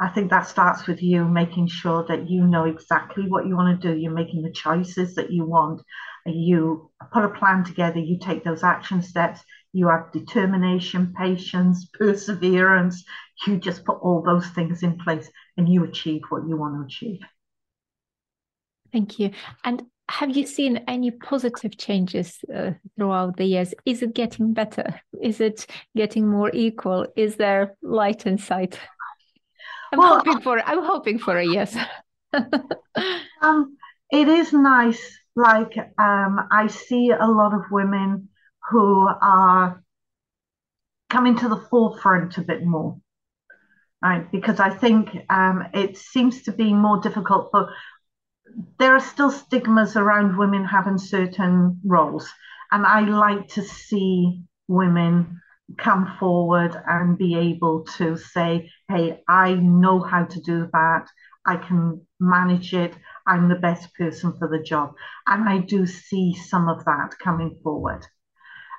I think that starts with you making sure that you know exactly what you want to do. You're making the choices that you want. You put a plan together, you take those action steps, you have determination, patience, perseverance. You just put all those things in place and you achieve what you want to achieve. Thank you. And have you seen any positive changes uh, throughout the years? Is it getting better? Is it getting more equal? Is there light in sight? I'm well, hoping for I'm hoping for a yes. um, it is nice. Like um, I see a lot of women who are coming to the forefront a bit more. Right, because I think um, it seems to be more difficult for there are still stigmas around women having certain roles. And I like to see women come forward and be able to say, hey, I know how to do that. I can manage it. I'm the best person for the job. And I do see some of that coming forward.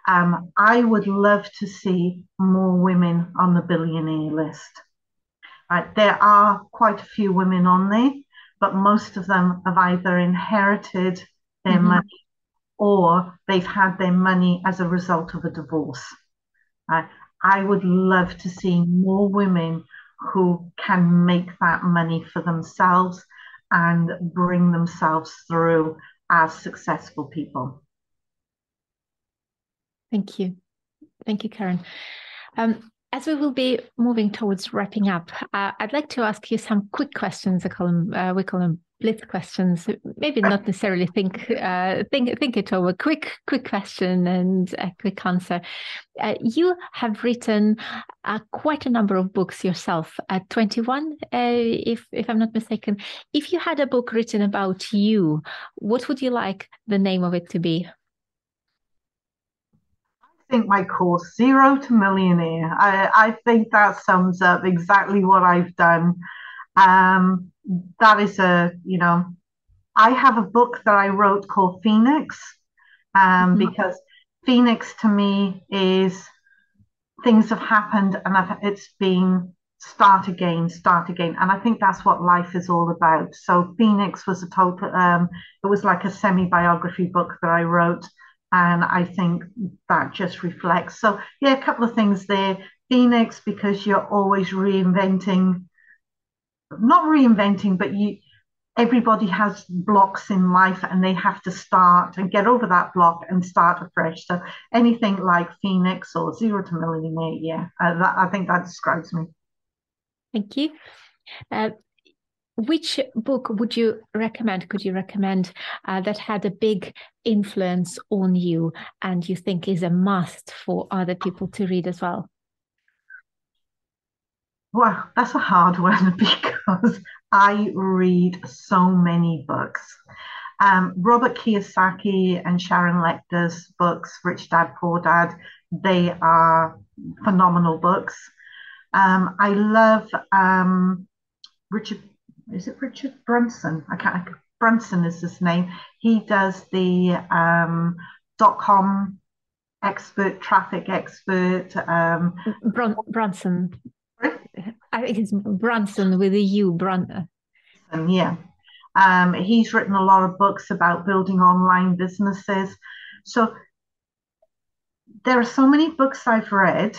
Um, I would love to see more women on the billionaire list. Uh, there are quite a few women on there but most of them have either inherited their mm-hmm. money or they've had their money as a result of a divorce. I, I would love to see more women who can make that money for themselves and bring themselves through as successful people. Thank you. Thank you, Karen. Um, as we will be moving towards wrapping up, uh, I'd like to ask you some quick questions. I call them, uh, we call them blitz questions. Maybe not necessarily think uh, think think it over. Quick quick question and a quick answer. Uh, you have written uh, quite a number of books yourself. At uh, if if I'm not mistaken. If you had a book written about you, what would you like the name of it to be? I think my course, Zero to Millionaire. I, I think that sums up exactly what I've done. Um, that is a, you know, I have a book that I wrote called Phoenix, um, mm-hmm. because Phoenix to me is things have happened and I've, it's been start again, start again. And I think that's what life is all about. So Phoenix was a total, um, it was like a semi biography book that I wrote. And I think that just reflects. So, yeah, a couple of things there. Phoenix, because you're always reinventing not reinventing, but you everybody has blocks in life and they have to start and get over that block and start afresh. So anything like Phoenix or Zero to Millionaire, yeah, uh, that, I think that describes me. Thank you. Uh, which book would you recommend? Could you recommend uh, that had a big influence on you and you think is a must for other people to read as well? Well, that's a hard one because I read so many books. Um, Robert Kiyosaki and Sharon Lechter's books, Rich Dad Poor Dad, they are phenomenal books. Um, I love um, Richard, is it Richard Brunson? I can't, Brunson is his name. He does the um, dot com expert, traffic expert. Um, Brun- Brunson. I think it's Brunson with a U, Brun. Yeah. Um, he's written a lot of books about building online businesses. So there are so many books I've read,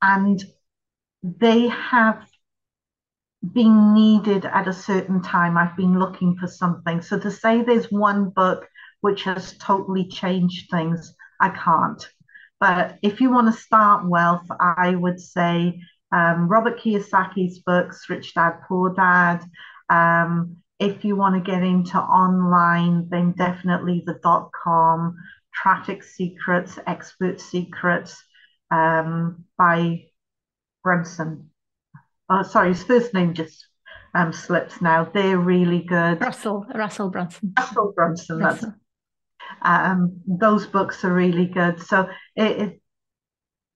and they have been needed at a certain time. I've been looking for something. So to say there's one book which has totally changed things, I can't. But if you want to start wealth, I would say um, Robert Kiyosaki's books, Rich Dad, Poor Dad. Um, if you want to get into online, then definitely the dot com, Traffic Secrets, Expert Secrets um, by Brunson. Oh, sorry, his first name just um, slips now. They're really good. Russell, Russell Brunson. Russell Brunson. Russell. Um, those books are really good. So it, it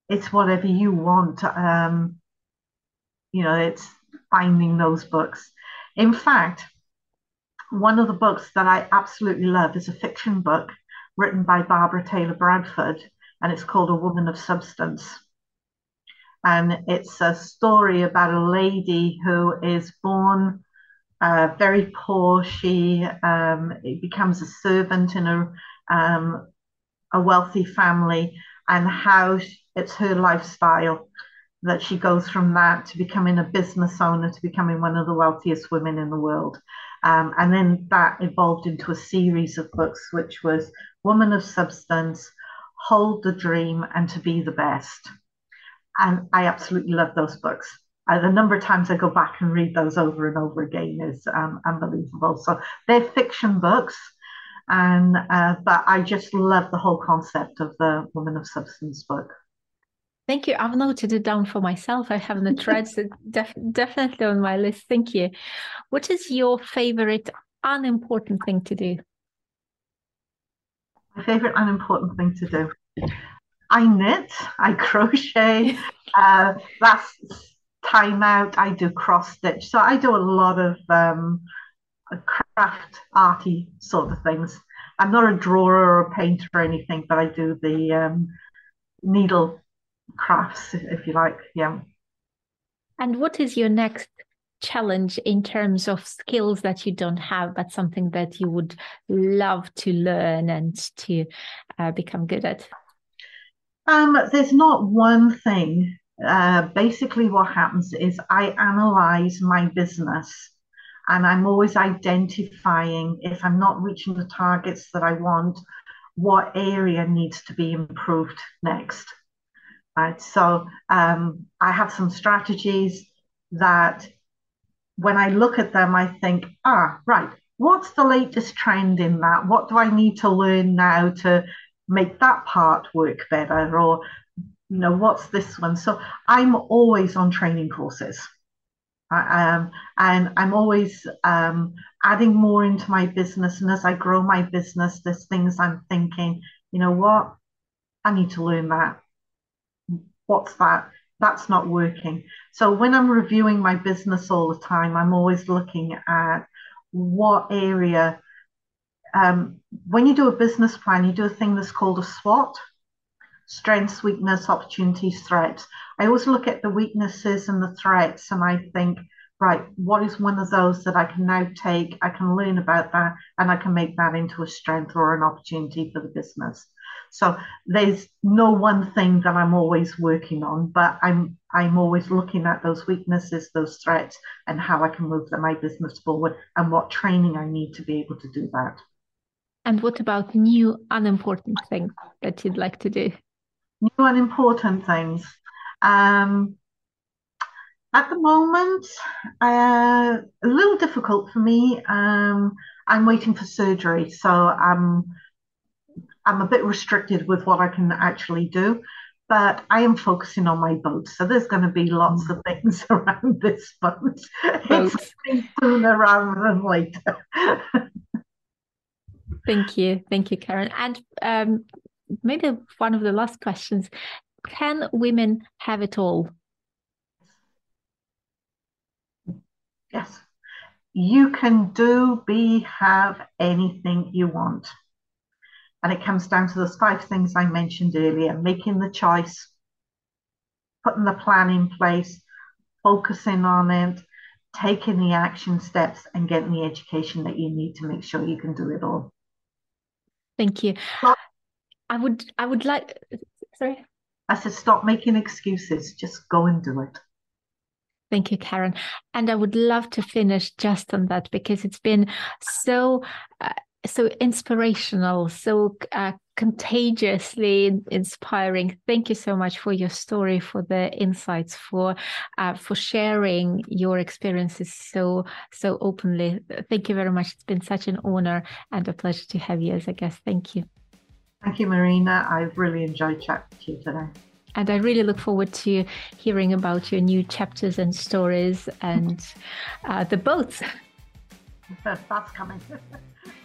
it's whatever you want. Um, you know, it's finding those books. In fact, one of the books that I absolutely love is a fiction book written by Barbara Taylor Bradford, and it's called A Woman of Substance. And it's a story about a lady who is born uh, very poor. She um, becomes a servant in a, um, a wealthy family, and how it's her lifestyle that she goes from that to becoming a business owner to becoming one of the wealthiest women in the world. Um, and then that evolved into a series of books, which was Woman of Substance, Hold the Dream, and To Be the Best. And I absolutely love those books. Uh, the number of times I go back and read those over and over again is um, unbelievable. So they're fiction books, and uh, but I just love the whole concept of the Woman of Substance book. Thank you. I've noted it down for myself. I have the threads def- definitely on my list. Thank you. What is your favorite unimportant thing to do? My favorite unimportant thing to do. I knit, I crochet. uh, last time out, I do cross stitch. So I do a lot of um, craft arty sort of things. I'm not a drawer or a painter or anything, but I do the um, needle crafts, if you like. Yeah. And what is your next challenge in terms of skills that you don't have, but something that you would love to learn and to uh, become good at? Um, there's not one thing. Uh, basically, what happens is I analyze my business and I'm always identifying if I'm not reaching the targets that I want, what area needs to be improved next. Right. So um, I have some strategies that when I look at them, I think, ah, right, what's the latest trend in that? What do I need to learn now to make that part work better? Or, you know, what's this one? So I'm always on training courses. Um, and I'm always um, adding more into my business. And as I grow my business, there's things I'm thinking, you know what? I need to learn that. What's that? That's not working. So when I'm reviewing my business all the time, I'm always looking at what area. Um, when you do a business plan, you do a thing that's called a SWOT strengths, weakness, opportunities, threats. I always look at the weaknesses and the threats and I think, right, what is one of those that I can now take? I can learn about that and I can make that into a strength or an opportunity for the business. So there's no one thing that I'm always working on, but I'm I'm always looking at those weaknesses, those threats, and how I can move my business forward and what training I need to be able to do that. And what about new unimportant things that you'd like to do? New unimportant things. Um, at the moment, uh, a little difficult for me. Um, I'm waiting for surgery, so I'm I'm a bit restricted with what I can actually do. But I am focusing on my boat, so there's going to be lots of things around this boat. Boat. It's sooner rather than later. Thank you, thank you, Karen. And um, maybe one of the last questions: Can women have it all? Yes. You can do, be, have anything you want. And it comes down to those five things I mentioned earlier making the choice, putting the plan in place, focusing on it, taking the action steps, and getting the education that you need to make sure you can do it all. Thank you. I would I would like sorry. I said stop making excuses, just go and do it. Thank you, Karen. And I would love to finish just on that because it's been so uh, so inspirational, so uh, contagiously inspiring. Thank you so much for your story, for the insights, for uh, for sharing your experiences so so openly. Thank you very much. It's been such an honor and a pleasure to have you as a guest. Thank you. Thank you, Marina. I've really enjoyed chatting to you today. And I really look forward to hearing about your new chapters and stories and uh, the boats. That's coming.